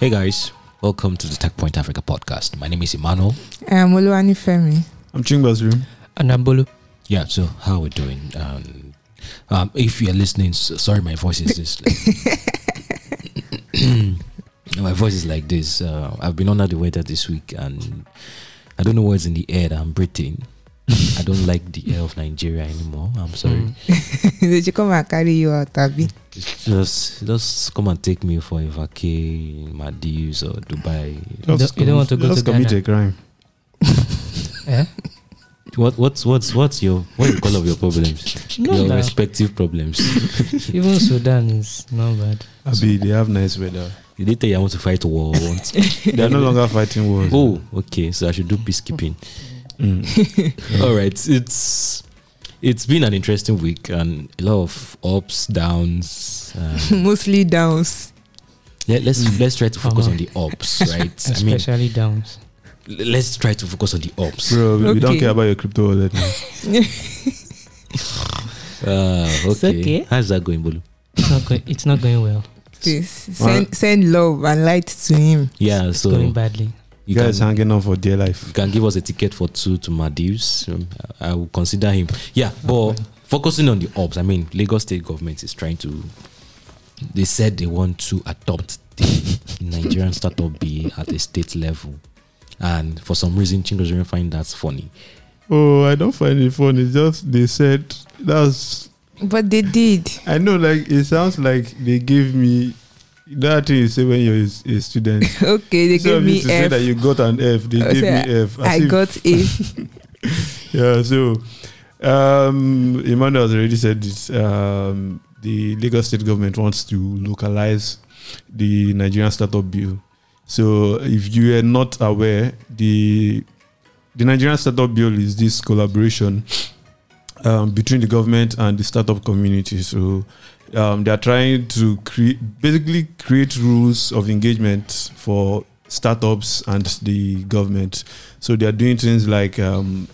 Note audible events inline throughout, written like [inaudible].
Hey guys, welcome to the Tech Point Africa podcast. My name is Emmanuel. I'm Oluwani Femi. I'm Chingba's room. And Ambulu. Yeah, so how are we doing? Um, um, if you're listening, so, sorry, my voice is this. [coughs] my voice is like this. Uh, I've been under the weather this week, and I don't know what's in the air that I'm breathing. I don't like the air of Nigeria anymore. I'm sorry. Mm. [laughs] Did you come and carry you out, Abi? Just, just come and take me for a vacay in Maldives or Dubai. You don't- you don't want to go just to commit Ghana? a crime. [laughs] Eh? What, what's, what's, what's your, what do you call of your problems? No, your no. respective problems. [laughs] Even Sudan is not bad. Abi, they have nice weather. Did they tell you I want to fight war? They are no longer fighting wars. oh, okay. So I should do peacekeeping. Mm. [laughs] All right. It's it's been an interesting week and a lot of ups, downs. Um, [laughs] Mostly downs. let, let's Mm. let's try to focus Uh-huh. on the ups, right? [laughs] I mean, Especially downs. let's try to focus on the ups. Bro, we, we don't care about your crypto wallet now. Uh, It's okay. okay. How's that going, Bolu? It's not going. It's not going well. Please send, send love and light to him. Yeah. It's So going badly. You You guys can, hanging on for dear life. you can give us a ticket for two to Maldives. Um, I I will consider him. Yeah, but focusing on the ops, I mean, Lagos State government is trying to. They said they want to adopt the [laughs] Nigerian startup bill at a state level, and for some reason, Chingos don't find that funny. Oh, I don't find it funny. Just they said that's. But they did. I know, like it sounds like they gave me that you when you're a, a student. [laughs] Okay, they Instead gave me to say F. that you got an F. They gave me F. As I got A. [laughs] yeah so um emmanuel has already said this um the lagos state government wants to localize the nigerian startup bill so if you are not aware the the nigerian startup bill is this collaboration um, between the government and the startup community so um, they are trying to create basically create rules of engagement for startups and the government so they are doing things like um,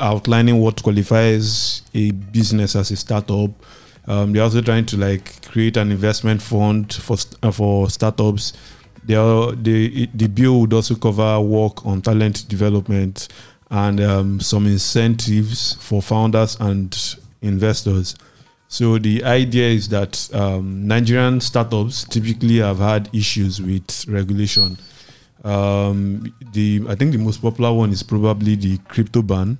outlining what qualifies a business as a startup. Um, they're also trying to like create an investment fund for uh, for startups. They are, the the bill would also cover work on talent development and um, some incentives for founders and investors. So the idea is that um, Nigerian startups typically have had issues with regulation. Um, the I think the most popular one is probably the crypto ban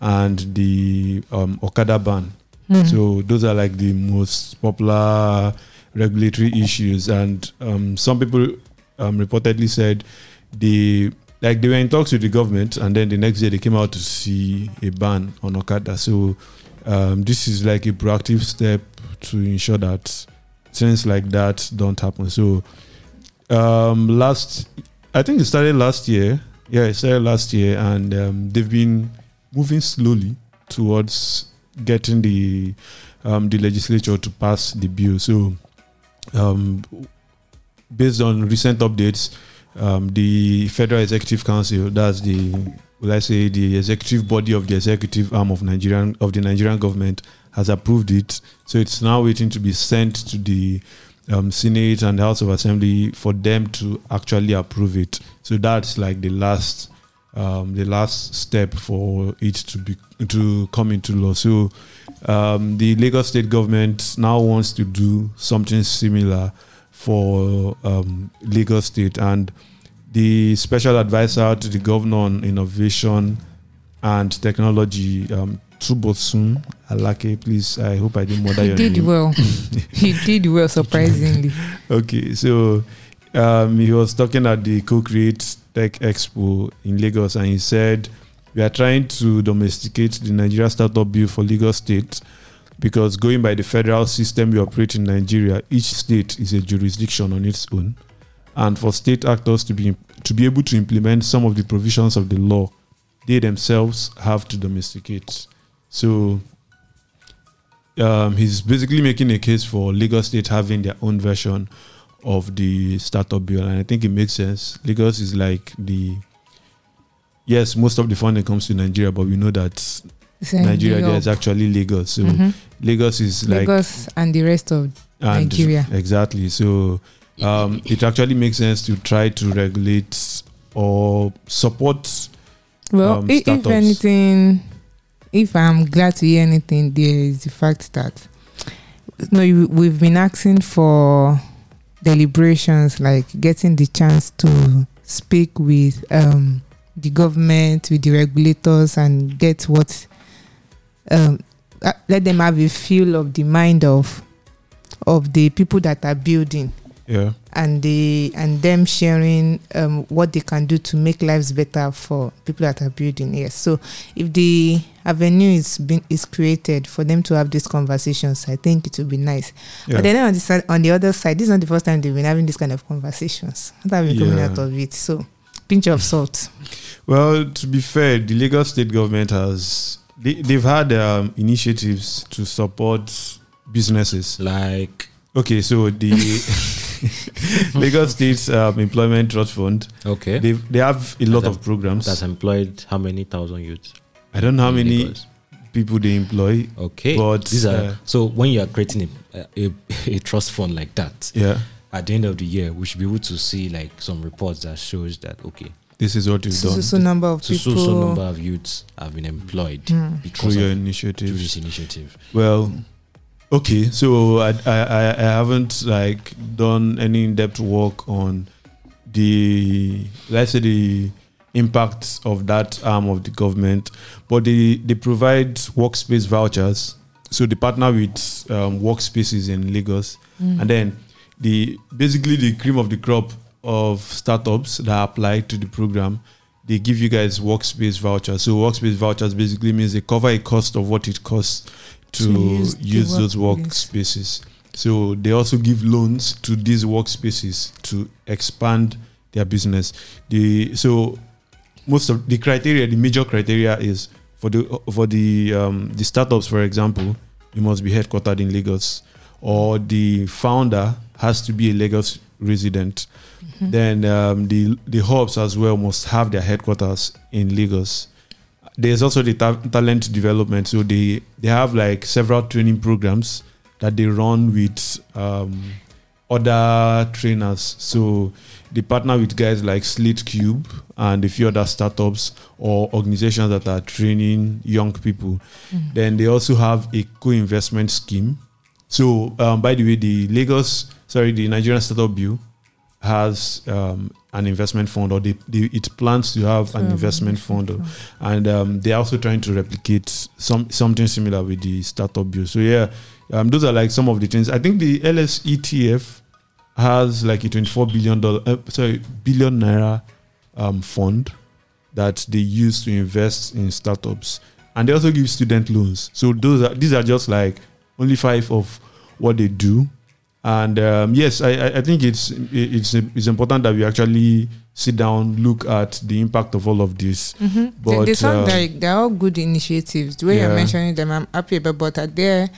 and the um, Okada ban. Hmm. So those are like the most popular regulatory issues, and um, some people um, reportedly said they like they were in talks with the government, and then the next day they came out to see a ban on Okada. So um, this is like a proactive step to ensure that things like that don't happen. So um, last, I think it started last year. Yeah, it started last year, and um, they've been moving slowly towards getting the um, the legislature to pass the bill. So, um, based on recent updates, um, the Federal Executive Council, that's the will I say the executive body of the executive arm of Nigerian of the Nigerian government, has approved it. So it's now waiting to be sent to the um, Senate and House of Assembly for them to actually approve it. So that's like the last um, the last step for it to be to come into law. So um, the Lagos State government now wants to do something similar for um, Lagos State, and the special advisor to the governor on innovation and technology, um, Alake. Please, I hope I didn't murder He your did name. well. [laughs] he did well, surprisingly. Okay, so um, he was talking at the Co-Create Tech Expo in Lagos, and he said we are trying to domesticate the Nigeria Startup Bill for Lagos State because going by the federal system we operate in Nigeria, each state is a jurisdiction on its own, and for state actors to be to be able to implement some of the provisions of the law, they themselves have to domesticate. So um, he's basically making a case for Lagos State having their own version of the startup bill, and I think it makes sense. Lagos is like the yes, most of the funding comes to Nigeria, but we know that Nigeria there is actually Lagos. So Mhm. Lagos is like Lagos and the rest of and Nigeria. exactly. So um, it actually makes sense to try to regulate or support. Well, um, i- if anything, if I'm glad to hear anything, there is the fact that no, you, we've been asking for deliberations, like getting the chance to speak with um, the government, with the regulators, and get what um, let them have a feel of the mind of of the people that are building Yeah, and they and them sharing um, what they can do to make lives better for people that are building. Yes. So if the avenue is been is created for them to have these conversations, I think it would be nice. yeah. But then on the side, on the other side, this is not the first time they've been having this kind of conversations. What have been coming Yeah. out of it? So pinch of salt. Well, to be fair, the Lagos state government has they, they've had um, initiatives to support businesses. Like Okay, so the [laughs] [laughs] Lagos State um, Employment Trust Fund okay, they they have a lot That's of programs. that's employed how many thousand youths? I don't know how many Lagos? people they employ. Okay, but, these are uh, so when you are creating a, a [laughs] a trust fund like that, Yeah, at the end of the year, we should be able to see like some reports that shows that okay, this is what you've So, done so number of so so people. so number of youths have been employed through because your of through this initiative. Well, okay, so I, I I haven't like done any in depth work on the let's say the impact of that arm of the government, but they they provide workspace vouchers. So they partner with um, workspaces in Lagos, Mm. and then the basically the cream of the crop of startups that apply to the program. They give you guys workspace vouchers. So workspace vouchers basically means they cover a cost of what it costs to, To use, use those workspaces. So they also give loans to these workspaces to expand their business. The so most of the criteria, the major criteria is for the for the um, the startups, for example, you must be headquartered in Lagos, or the founder has to be a Lagos resident. Mm-hmm. Then um, the the hubs as well must have their headquarters in Lagos. There's also the ta- talent development. So they they have like several training programs that they run with um, other trainers. So they partner with guys like Slate Cube and a few other startups or organizations that are training young people. Mm. Then they also have a co-investment scheme. So um, by the way, the Lagos, sorry, the Nigerian Startup Bill has um, an investment fund, or they, they, it plans to have an So, investment fund, and um, they're also trying to replicate some something similar with the startup bill. So yeah, um, those are like some of the things. I think the LSETF has like a 24 billion dollar, uh, sorry, billion naira um, fund that they use to invest in startups, and they also give student loans. So those are these are just like only five of what they do. And um, yes, I, I- I think it's it's it's important that we actually sit down, look at the impact of all of this. Mm-hmm. But, they sound um, like they're all good initiatives. The way Yeah. you're mentioning them, I'm happy about. But are there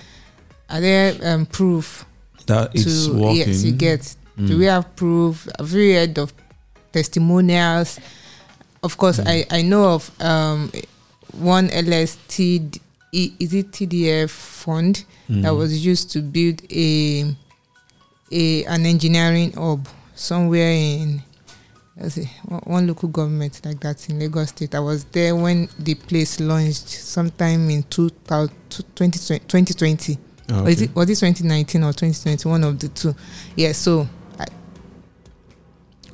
are there um, proof That it's working. yes you get? Do Mm. we have proof? Have you heard of testimonials? Of course, Mm. I I know of um one LST is it TDF fund that Mm. was used to build a a an engineering hub somewhere in one- local government like that in Lagos State. I was there when the place launched sometime in 2000, 2020. 2020. Ah, Or is it, was it 2019 or 2021 of the two. Yeah, so I,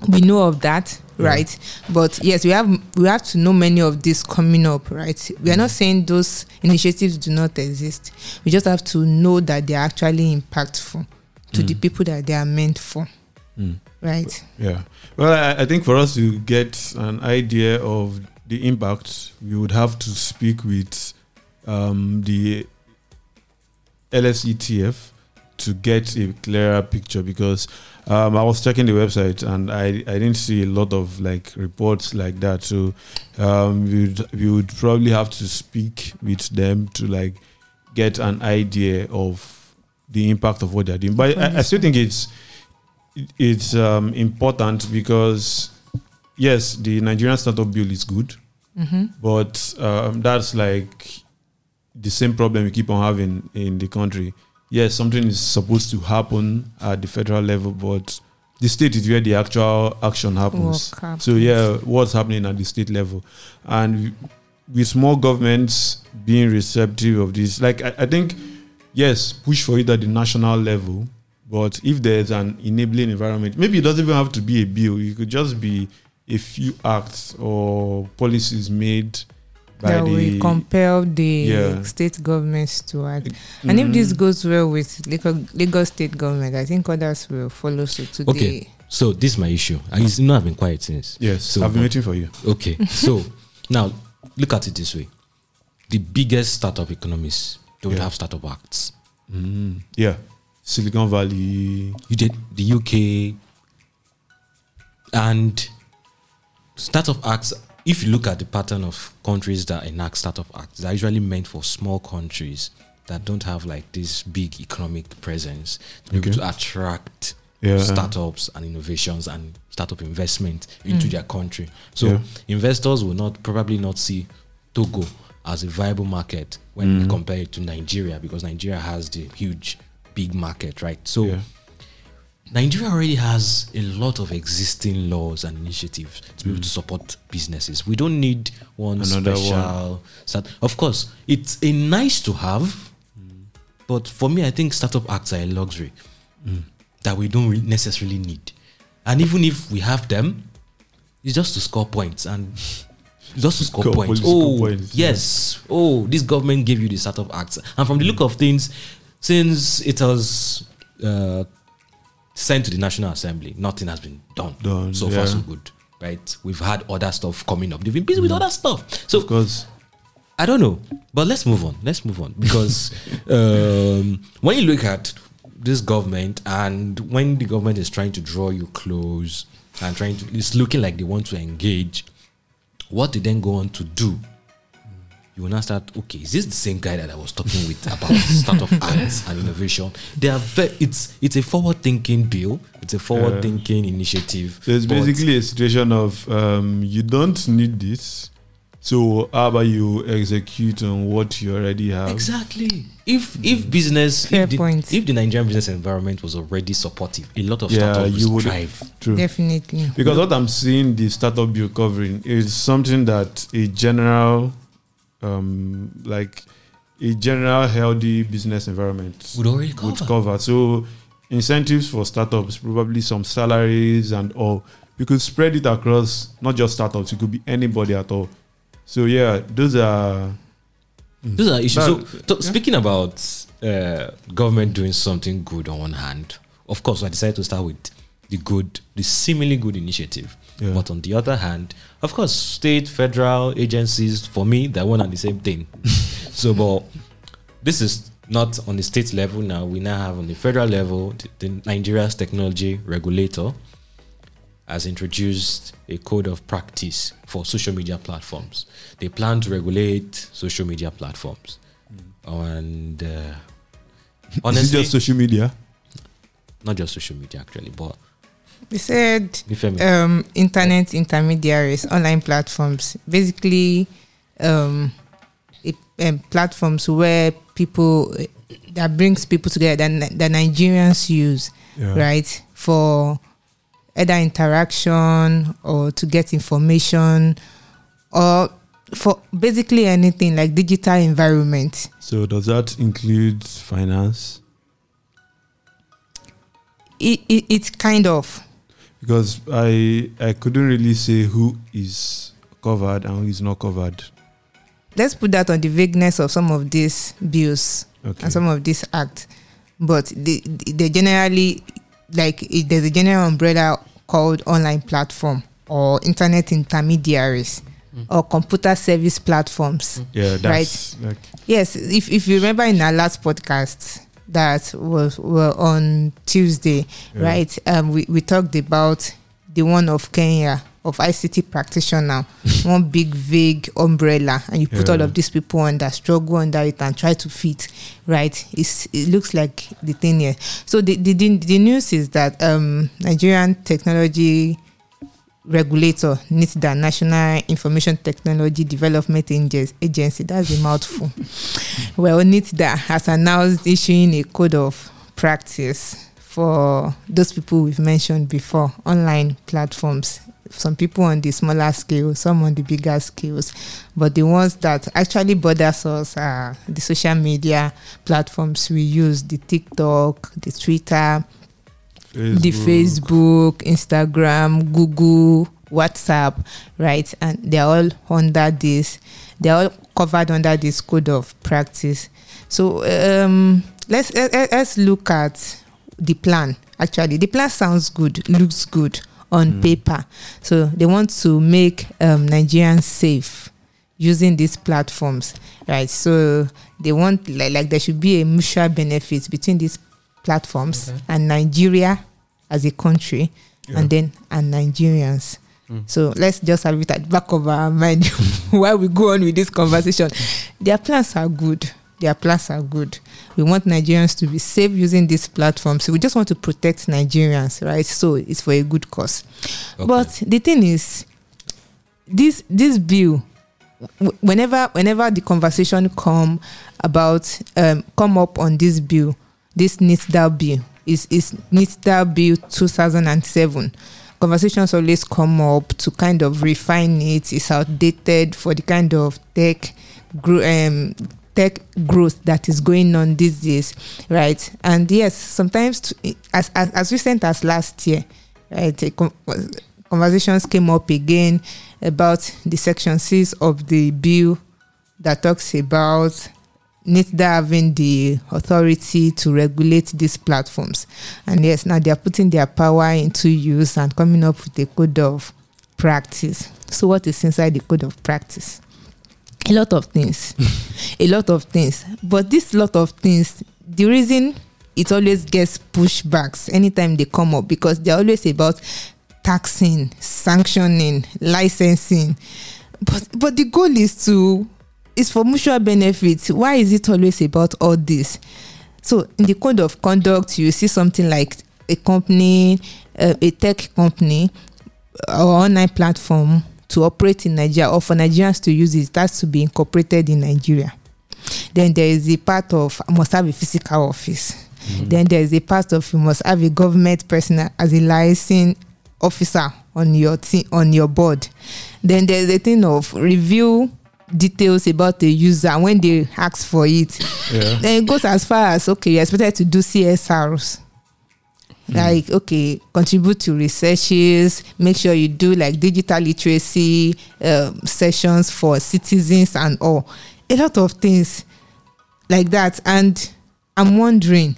we know of that, Yeah. right? But yes, we have we have to know many of these coming up, right? We are not saying those initiatives do not exist. We just have to know that they are actually impactful to the Mm. people that they are meant for, Mm. right? Yeah. Well, I, I think for us to get an idea of the impact, we would have to speak with um, the LSETF to get a clearer picture because um, I was checking the website and I, I didn't see a lot of like reports like that. So um, we would we would probably have to speak with them to like get an idea of the impact of what they're doing. But I, I still think it's it's um, important because yes, the Nigerian startup bill is good, Mm-hmm. but um, that's like the same problem we keep on having in the country. Yes, something is supposed to happen at the federal level, but the state is where the actual action happens. Happens. So yeah, what's happening at the state level, and with small governments being receptive of this, like I, I think, yes, push for it at the national level. But if there's an enabling environment, maybe it doesn't even have to be a bill. It could just be a few acts or policies made by that the will compel the Yeah. state governments to act. And if mm-hmm. this goes well with Lagos, Lagos state government, I think others will follow suit today. Okay. So this is my issue. And it's not been quiet since. yes, So- I've been waiting for you. Okay. So [laughs] now look at it this way. The biggest startup economies don't Yeah. have startup acts. Mm. Yeah, Silicon Valley. You did the UK and startup acts. If you look at the pattern of countries that enact startup acts, they're usually meant for small countries that don't have like this big economic presence to be able to attract Yeah, startups and innovations and startup investment into Mm. their country. So Yeah. investors will not probably not see Togo as a viable market when compare it to Nigeria because Nigeria has the huge big market, right? So yeah. Nigeria already has a lot of existing laws and initiatives to be able Mm. to support businesses. We don't need one Another one. special. Start. Of course, it's a nice to have, but for me, I think startup acts are a luxury Mm. that we don't really necessarily need. And even if we have them, it's just to score points and just to score points. Oh, points, yeah. yes. Oh, this government gave you the startup acts. And from the look of things, since it was uh, sent to the National Assembly, nothing has been done. Done, so far, so good. Right? We've had other stuff coming up. They've been busy with other stuff. So of course. I don't know, but let's move on. Let's move on because [laughs] um, when you look at this government and when the government is trying to draw you close and trying to, it's looking like they want to engage. What they then go on to do, you will now start. Okay, is this the same guy that I was talking with [laughs] about startup acts and innovation? They are ve- it's it's a forward thinking bill. It's a forward thinking initiative. So it's basically a situation of um, you don't need this. So how about you execute on what you already have? Exactly. If if business, Fair if the, point. if the Nigerian business environment was already supportive, a lot of Yeah, startups you would would- thrive. True. Definitely. Because what I'm seeing the startup you're covering is something that a general, um, like a general healthy business environment Would already would cover. cover. So incentives for startups, probably some salaries and all. You could spread it across not just startups. It could be anybody at all. So yeah, those are. Those are issues. So, to- speaking about uh, government doing something good on one hand, of course, I decided to start with the good, the seemingly good initiative. Yeah. But on the other hand, of course, state, federal agencies, for me, they're one and the same thing. [laughs] so, but this is not on the state level now. We now have on the federal level, the, the Nigeria's technology regulator has introduced a code of practice for social media platforms. They plan to regulate social media platforms. And uh, [laughs] honestly, just social media? not just social media actually, but They said um, internet intermediaries, online platforms, basically um, it, um, platforms where people that brings people together that, that Nigerians use, Yeah. right, for either interaction or to get information or for basically anything like digital environment. So does that include finance? It, it, it's kind of Because I I couldn't really say who is covered and who is not covered. let's put that on the vagueness of some of these bills Okay. and some of these acts but they, they generally like it, there's a general umbrella called online platform or internet intermediaries mm. or computer service platforms mm. yeah, that's like yes if, if you remember in our last podcast that was were on tuesday Yeah. right um we, we talked about the one of kenya of ict practitioner one big vague umbrella and you put all of these people under struggle under it and try to fit right it's, it looks like the thing here so the, the, the, the news is that um nigerian technology regulator NITDA, National Information Technology Development Agency. That's a mouthful. [laughs] well, NITDA has announced issuing a code of practice for those people we've mentioned before, online platforms. Some people on the smaller scale, some on the bigger scales, but the ones that actually bothers us are the social media platforms we use: the TikTok, the Twitter, the Facebook, Instagram, Google, WhatsApp, right? And they're all under this. They're all covered under this code of practice. So um, let's let- let- let's look at the plan. Actually, the plan sounds good, looks good on Mm. paper. So they want to make um, Nigerians safe using these platforms, right? So they want like, like there should be a mutual benefit between these platforms Okay. and Nigeria as a country, Yeah. and then and Nigerians. Mm. So let's just have it at the back of our mind [laughs] while we go on with this conversation. Their plans are good. Their plans are good. We want Nigerians to be safe using this platform. So we just want to protect Nigerians, right? So it's for a good cause. Okay. But the thing is, this this bill, whenever whenever the conversation come about um, come up on this bill, this NITDA bill is is NITDA bill two thousand and seven. Conversations always come up to kind of refine it. It's outdated for the kind of tech grow, um, tech growth that is going on these days, right? And yes, sometimes to, as, as as recent as last year, right? conversations came up again about the section six of the bill that talks about NITDA having the authority to regulate these platforms. And yes, now they are putting their power into use and coming up with a code of practice. So, what is inside the code of practice? A lot of things. a lot of things. But this lot of things, the reason it always gets pushbacks anytime they come up because they're always about taxing, sanctioning, licensing. But but the goal is to is for mutual benefit. Why is it always about all this? So in the code of conduct, you see something like a company, uh, a tech company, or online platform to operate in Nigeria or for Nigerians to use it, it has to be incorporated in Nigeria. Then there is a part of must have a physical office. Mm-hmm. Then there is a part of you must have a government person as a licensing officer on your team on your board. Then there's a thing of review details about the user when they ask for it. Yeah. Then it goes as far as okay, you're expected to do CSRs. Like okay, contribute to researches. Make sure you do like digital literacy um, sessions for citizens and all. A lot of things like that. And I'm wondering,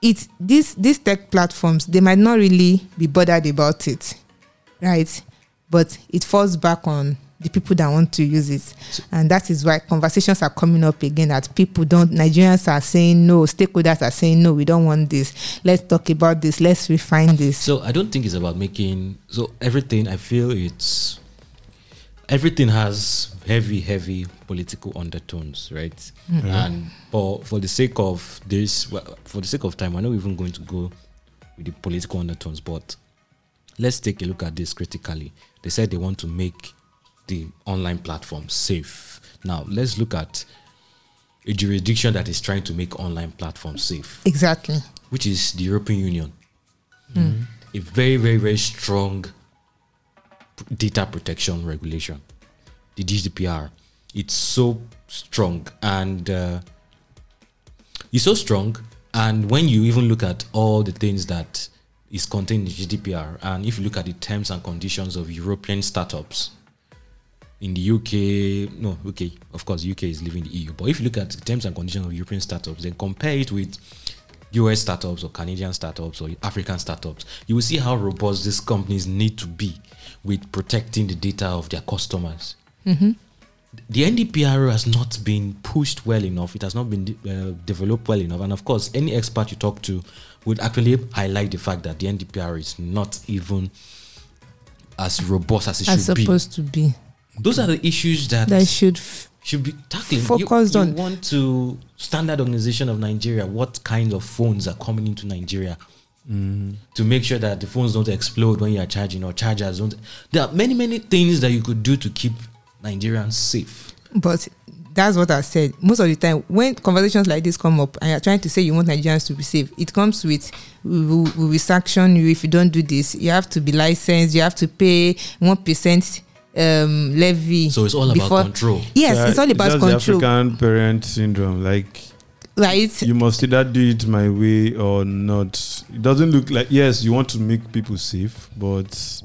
it's these these tech platforms they might not really be bothered about it, right? But it falls back on the people that want to use it, and that is why conversations are coming up again. That people don't Nigerians are saying no, stakeholders are saying no, we don't want this. Let's talk about this. Let's refine this. So I don't think it's about making so everything. I feel it's everything has heavy, heavy political undertones, right? Mm. And for for the sake of this, for the sake of time, we're not even going to go with the political undertones. But let's take a look at this critically. They said they want to make the online platform safe. Now let's look at a jurisdiction that is trying to make online platforms safe Exactly. which is the European Union. A very, very, very strong data protection regulation, the GDPR. It's so strong and uh, it's so strong. And when you even look at all the things that is contained in GDPR, and if you look at the terms and conditions of European startups, in the UK, no, UK, of course, UK is leaving the EU. But if you look at the terms and conditions of European startups, then compare it with US startups or Canadian startups or African startups, you will see how robust these companies need to be with protecting the data of their customers. The NDPR has not been pushed well enough. It has not been uh, developed well enough. And of course, any expert you talk to would actually highlight the fact that the NDPR is not even as robust as it As should be. supposed to be. Those are the issues that That should f- should be tackling. Focused you, you on- want to standard organization of Nigeria. What kinds of phones are coming into Nigeria mm-hmm. to make sure that the phones don't explode when you are charging or chargers don't. There are many many things that you could do to keep Nigerians safe. but that's what I said. Most of the time, when conversations like this come up and you're trying to say you want Nigerians to be safe, it comes with we will, we will sanction you if you don't do this. You have to be licensed. You have to pay one percent um, levy. So it's all about before- control. Yes, Yeah, it's all about just the control, African parent syndrome. Like right? you must either do it my way or not. It doesn't look like yes, you want to make people safe, but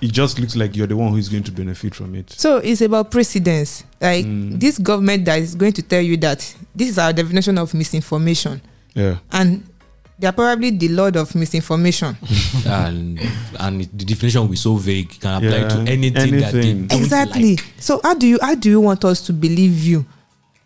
it just looks like you're the one who is going to benefit from it. So it's about precedence. Like Mm. this government that is going to tell you that this is our definition of misinformation, Yeah. and they are probably the lord of misinformation. [laughs] and and the definition will be so vague, it can apply Yeah, to anything, that they exactly. like. So how do you how do you want us to believe you?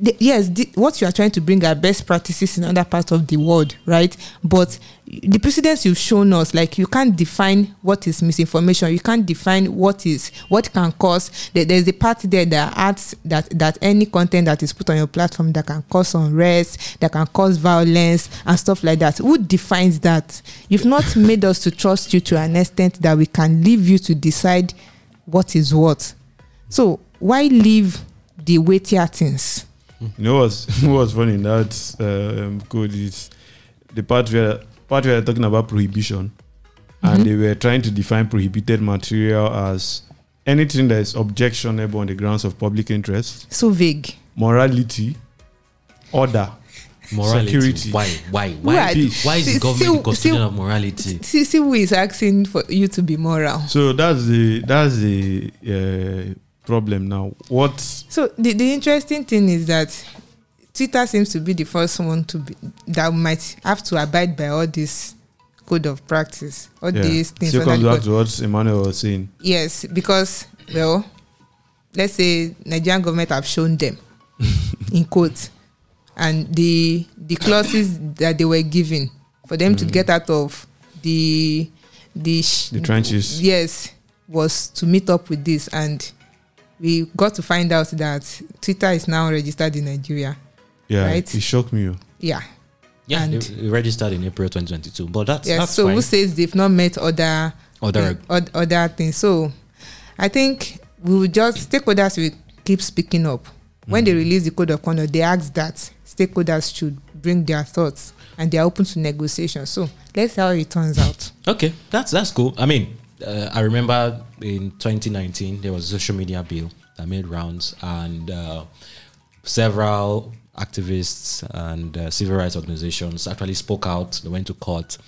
The- yes, the, what you are trying to bring are best practices in other parts of the world, right? But the precedents you've shown us, like you can't define what is misinformation. You can't define what is what can cause. There- There's a part there that adds that that any content that is put on your platform that can cause unrest, that can cause violence and stuff like that. Who defines that? You've not [coughs] made us to trust you to an extent that we can leave you to decide what is what. So why leave the weightier things? You know what's what's funny in that um, code is the part where part where they're talking about prohibition, and Mhm. they were trying to define prohibited material as anything that is objectionable on the grounds of public interest, So vague. morality, order. Morality. Security. Why? Why? Why? Why? Peace. Why is the government the see- custodian see- of morality? See, see who is asking for you to be moral. So that's the that's the uh, problem now. What So the, the interesting thing is that Twitter seems to be the first one to be that might have to abide by all this code of practice, all yeah, these things. still comes back to what Emmanuel was saying. Yes, because well, let's say Nigerian government have shown them [laughs] in quotes, and the the clauses that they were given for them to Mm. get out of the the sh- The trenches. Yes, was to meet up with this, and we got to find out that Twitter is now registered in Nigeria. Yeah, Right. it shocked me. oh. Yeah, Yeah, And- they they registered in April 2022, but that's yes. that's so fine. who says they've not met other Other thing- oth- other things. So I think we will just stakeholders will keep speaking up. When Mm. they release the code of conduct, they ask that stakeholders should bring their thoughts and they are open to negotiation. So let's see how it turns out. Okay, that's that's cool. I mean, uh, I remember in 2019 there was a social media bill that made rounds, and uh, several activists and uh, civil rights organizations actually spoke out. They went to court,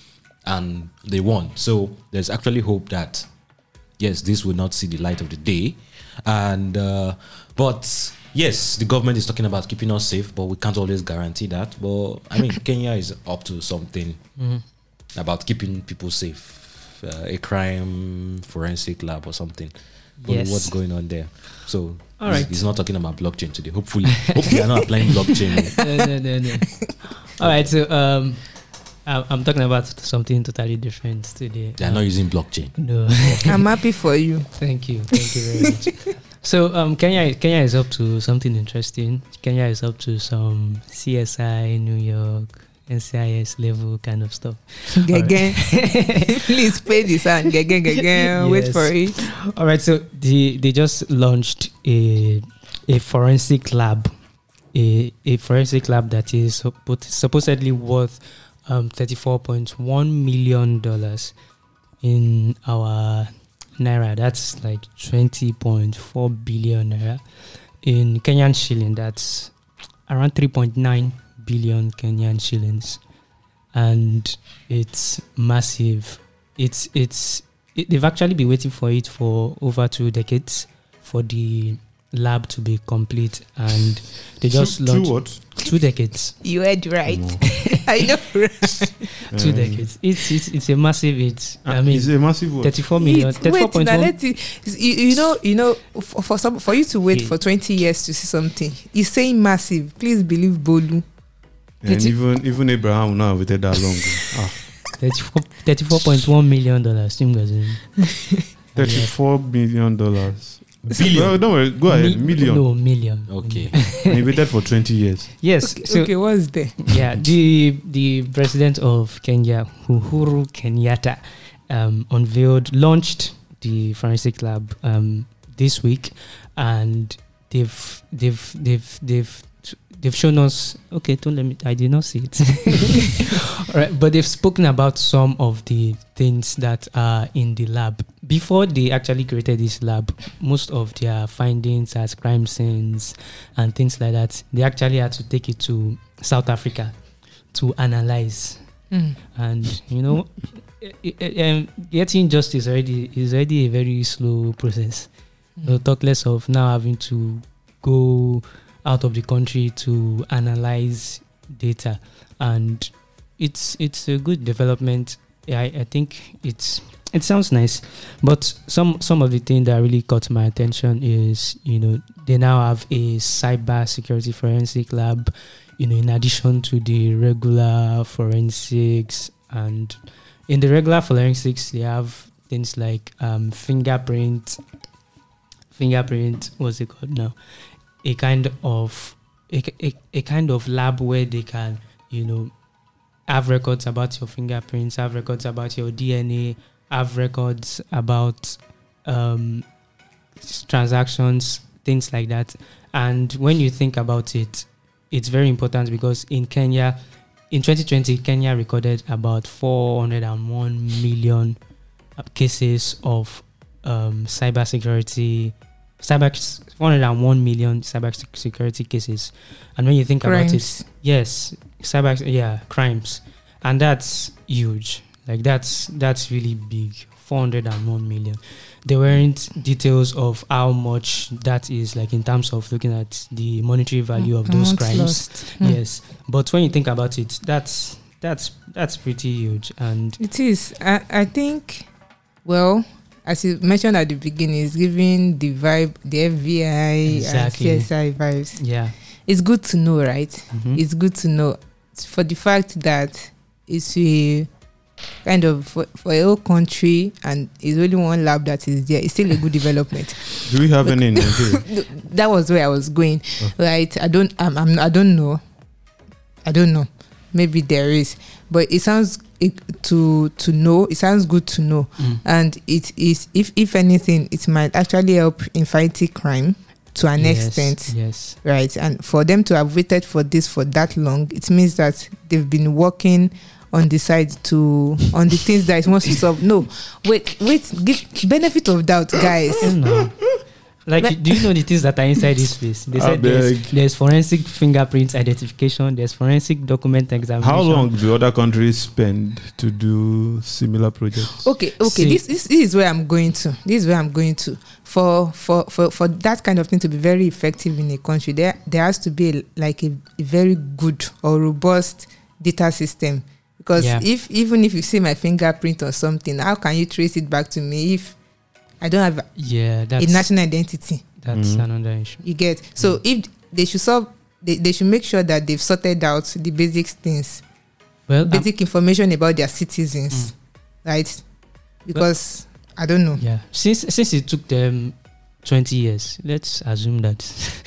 and they won. So there's actually hope that yes, this will not see the light of the day, and uh, but. Yes, the government is talking about keeping us safe, but we can't always guarantee that. But I mean, [laughs] Kenya is up to something Mhm. about keeping people safe, a crime forensic lab or something. But Yes. what's going on there? So, All he's, right. he's not talking about blockchain today. Hopefully, hopefully, they're not applying blockchain. [laughs] no, no, no, no. All right, so um, I'm, I'm talking about something totally different today. They're not using blockchain. No, [laughs] I'm happy for you. thank you, thank you very much. So um, Kenya, Kenya is up to something interesting. Kenya is up to some CSI, New York, NCIS level kind of stuff. [laughs] Gegen. [laughs] Please pay this and gegen, gegen. Wait for it. All right, so they they just launched a a forensic lab, a a forensic lab that is suppo- supposedly worth um thirty four point one million dollars in our naira. That's like twenty point four billion naira. In Kenyan shilling, that's around three point nine billion Kenyan shillings, and it's massive. It's it's it, they've actually been waiting for it for over two decades for the lab to be complete, and they just two, launched two what? two decades. You heard right. No. [laughs] I know. right? [laughs] Two Um, decades. It's it's it's a massive. It's ah, I mean it's a massive what? thirty four million. It- Thirty four wait, now let you, you know, you know, for, for some, for you to wait Yeah. for twenty years to see something, he's saying massive. Please believe Bolu. And even even Abraham will not have waited that long. ah, 34.1 million dollars. Team Gazin. [laughs] Thirty-four million dollars. Billion. Well, don't worry. Go ahead. Million. No million. Okay. [laughs] And he waited for twenty years. Yes. Okay, so okay, what's there? yeah, the the president of Kenya, Uhuru Kenyatta, um, unveiled, launched the forensic lab um, this week, and they've they've they've they've they've shown us okay don't let me i did not see it. [laughs] All right but they've spoken about some of the things that are in the lab. Before they actually created this lab most of their findings as crime scenes and things like that they actually had to take it to south africa to analyze. Mm. and you know eh, eh, um, getting justice already is already a very slow process. No talk less of now having to go out of the country to analyze data. And it's it's a good development. I, I think it's it sounds nice. But some some of the things that really caught my attention is you know they now have a cyber security forensic lab you know in addition to the regular forensics. And in the regular forensics they have things like um, fingerprint fingerprint what's it called now a kind of a, a, a kind of lab where they can you know have records about your fingerprints have records about your dna have records about um, transactions things like that. And when you think about it it's very important because in kenya in 2020 kenya recorded about 401 million cases of um, cybersecurity cyber 401 million cyber security cases. And when you think about it yes cyber yeah crimes. And that's huge. Like that's that's really big. 401 million. There weren't details of how much that is like in terms of looking at the monetary value of those crimes. lost. Mm. yes. But when you think about it that's that's that's pretty huge. And It is. I, I think, well, as you mentioned at the beginning, it's giving the vibe, the FBI Exactly. and CSI vibes. yeah It's good to know, right? Mhm. It's good to know for the fact that it's a kind of for, for a whole country and it's only one lab that is there. It's still a good development. Do we have any [laughs] that was where I was going. Oh. Right? I don't. I'm, I'm. I don't know. I don't know. Maybe there is, but it sounds it, to to know. It sounds good to know, Mm. and it is. If if anything, it might actually help in fighting crime to an Yes, extent, yes right? And for them to have waited for this for that long, it means that they've been working on the side to on the things that it wants to solve. No, wait, wait. Give benefit of doubt, guys. Know. Like, Like- do you know the things that are inside this place? They said there's, there's forensic fingerprints identification, there's forensic document examination. How long do other countries spend to do similar projects? okay okay See- this, this this is where i'm going to this is where i'm going to for for for for that kind of thing to be very effective in a country there there has to be a, like a, a very good or robust data system because Yeah. if even if you see my fingerprint or something how can you trace it back to me if i don't have Yeah, that's a national identity that's Mhm. another issue. you get so Mm. if they should solve they, they should make sure that they've sorted out the basic things Well, um, basic information about their citizens right because i don't know yeah, since since it took them twenty years, let's assume that.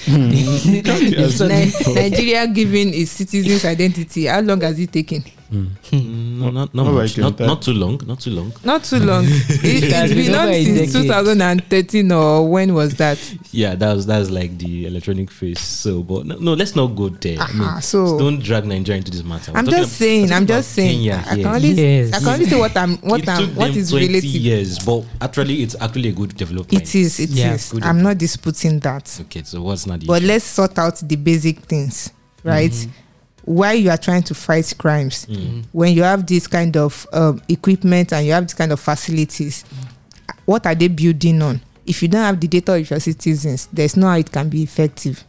Yes. [laughs] [laughs] Ni- Nigeria giving its citizens identity. How long has it taken? Mm, no, not, not What much. Not, not too long. Not too long. Not too long. [laughs] it, has it's been been on since 2013 or when was that? Yeah, that was that's like the electronic face. So, but no, no let's not go there. I mean, so don't drag Nigeria into this matter. I'm just ab- saying. I'm just saying. Kenya I can here. only Yes. I can only say what I'm what it I'm what is what them is 20 relative. years, but actually, it's actually a good development. It is. It is. Yeah, good I'm not disputing that. Okay, so what's not the But issue? let's sort out the basic things, right? Mhm. Why you are trying to fight crimes Mm. when you have this kind of um, equipment and you have this kind of facilities, what are they building on? If you don't have the data of your citizens, there's no how it can be effective.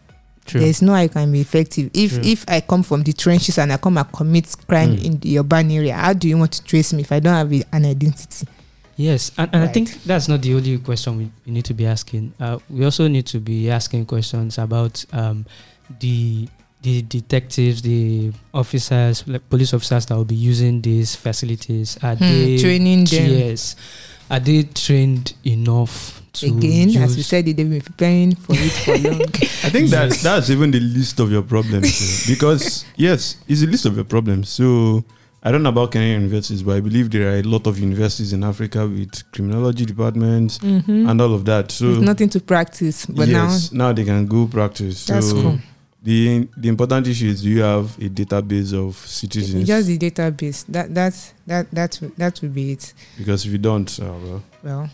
True. There's no how it can be effective. If True. if I come from the trenches and I come and commit crime Mm. in the urban area, how do you want to trace me if I don't have an identity? Yes, and, and I think that's not the only question we, we need to be asking. Uh, we also need to be asking questions about um, the the detectives, the officers, like police officers that will be using these facilities. Are Hmm, they training them. Yes, are they trained enough to Again, use, as we said, they've been preparing for it for long. [laughs] I think that that's even the least of your problems, [laughs] because yes, it's a list of your problems. So, I don't know about Kenyan universities, but I believe there are a lot of universities in Africa with criminology departments Mhm. and all of that. So It's nothing to practice, but yes, now, they can go practice. That's so cool. The the important issue is do you have a database of citizens? just the database. That that's that that that will be it. because if you don't, uh, well, Well,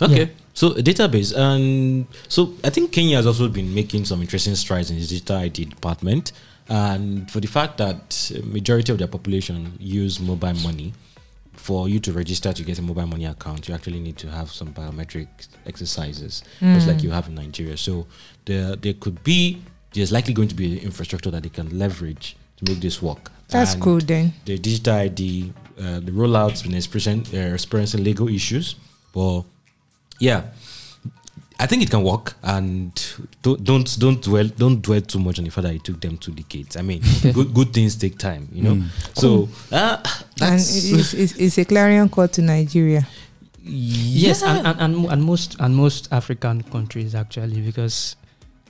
Okay. Yeah. So a database, and so I think Kenya has also been making some interesting strides in its digital ID department, and for the fact that majority of their population use mobile money, for you to register to get a mobile money account, you actually need to have some biometric exercises, just like Mm. you have in Nigeria. So there, there could be, there's likely going to be infrastructure that they can leverage to make this work. that's And cool then. the digital ID, uh, the rollout's been experiencing, uh, experiencing legal issues, but yeah, I think it can work. And don't don't don't dwell don't dwell too much on the fact that it took them two decades. I mean, [laughs] good good things take time, you know. Mm. So uh, And it's, it's, it's a clarion call to Nigeria. Yes, yeah. and, and, and, and most and most African countries actually, because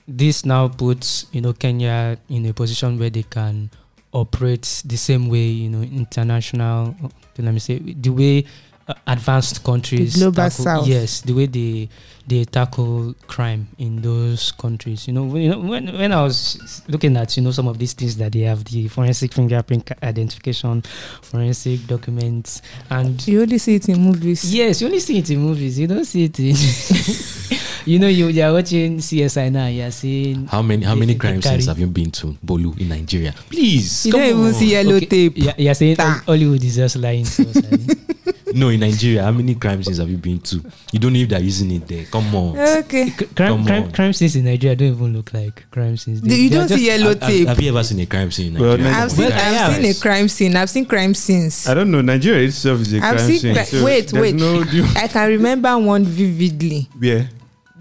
this now puts you know Kenya in a position where they can operate the same way you know international. Let me say the way uh, advanced countries global tackle- south. Yes, the way they they tackle crime in those countries. You know, when, you know when when I was looking at you know some of these things that they have the forensic fingerprint identification, forensic documents, and You only see it in movies. Yes, you only see it in movies. You don't see it in. [laughs] you know, you, you are watching CSI now. You are seeing. how many how many they crime scenes have you been to, Bolu, in Nigeria? Please, You come don't even on. see yellow Okay, tape. Yeah, you are saying Ta. Hollywood is just lying to us. [laughs] abi? No, in Nigeria, how many crime scenes have you been to? You don't know if they're using it there. Come on. Okay. C- crime, Come crime, on. crime scenes in Nigeria don't even look like crime scenes. The- you don't just- see yellow Have- have, tape. have you ever seen a crime scene in Nigeria? Nigeria- I've seen, Well, I've seen a crime scene. I've seen crime scenes. I don't know. Nigeria itself is a I've crime seen scene. cri- so wait, wait. No, [laughs] I can remember one vividly. yeah.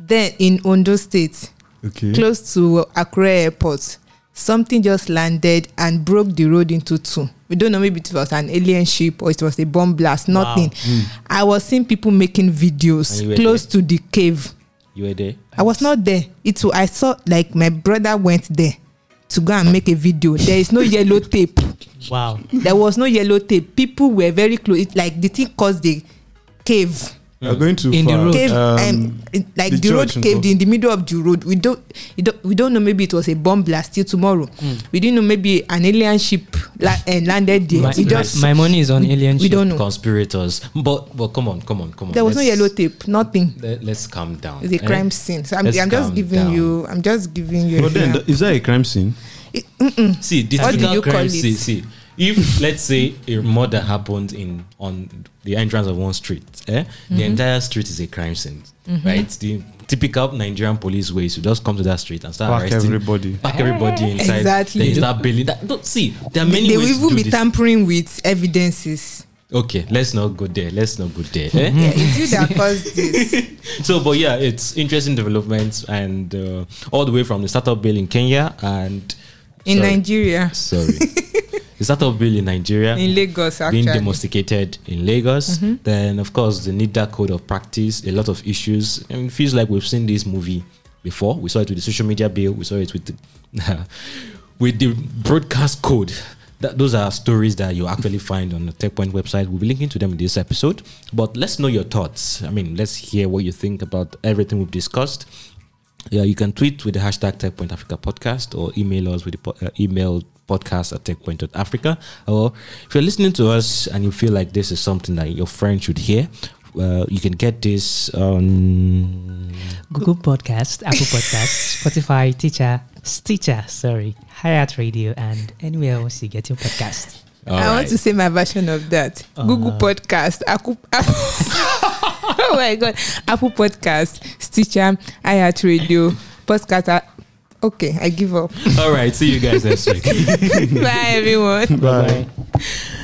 Then in Ondo State, Okay. close to Akure Airport, something just landed and broke the road into two. We don't know maybe it was an alien ship or it was a bomb blast. Wow. Nothing. Mm. I was seeing people making videos close to the cave. You were there. I was not there. It I saw like my brother went there to go and make a video. There is no yellow tape. Wow. There was no yellow tape. People were very close. It, like the thing caused the cave. You're going too In the road. Cave Um, um, it- like the the, road church caved involved. in the middle of the road. We don't, don't we don't know maybe it was a bomb blast till tomorrow. Mm. We didn't know maybe an alien ship la- uh, landed there. My, we my- just my money is on alien. we ship. don't know. Conspirators. But but come on, come on, come on. There was no Let's- yellow tape. Nothing. Let, let's calm down. It's a eh? crime scene. So I'm, I'm just giving down. you. I'm just giving you. But then, th- is that a crime scene? It- See, the What do typical you call crime it? scene. See, if let's say a murder happened in on the entrance of one street, eh, Mm-hmm. the entire street is a crime scene, right? The typical Nigerian police way is to just come to that street and start Park arresting, everybody. pack everybody inside. Exactly. Then you start bailing. That, don't see. There are many they will ways to even do be this. tampering with evidences. Okay, let's not go there. Let's not go there. eh? Yeah, it's you that caused this. [laughs] so but yeah it's interesting developments and uh, all the way from the startup bill in kenya and In sorry, Nigeria, sorry [laughs] the startup bill in nigeria in Lagos, being actually. domesticated in lagos then of course the NITDA code of practice a lot of issues and it feels like we've seen this movie before we saw it with the social media bill we saw it with the [laughs] with the broadcast code that, those are stories that you actually find on the TechPoint website. We'll be linking to them in this episode. But let's know your thoughts. I mean, let's hear what you think about everything we've discussed. Yeah, you can tweet with the hashtag TechPoint Africa Podcast or email us with the po- uh, email podcast at techpoint.africa. Or if you're listening to us and you feel like this is something that your friend should hear, uh, you can get this on Google Podcast, Apple Podcast, [laughs] Spotify, Teacher, Stitcher, sorry, iHeart Radio, and anywhere else you get your podcast. All I want to say my version of that. Google Uh. Podcast, Apple, [laughs] oh my god, Apple Podcast, Stitcher, iHeart Radio, Podcast. Okay, I give up. All right. See you guys next week. [laughs] Bye, everyone. Bye. Bye.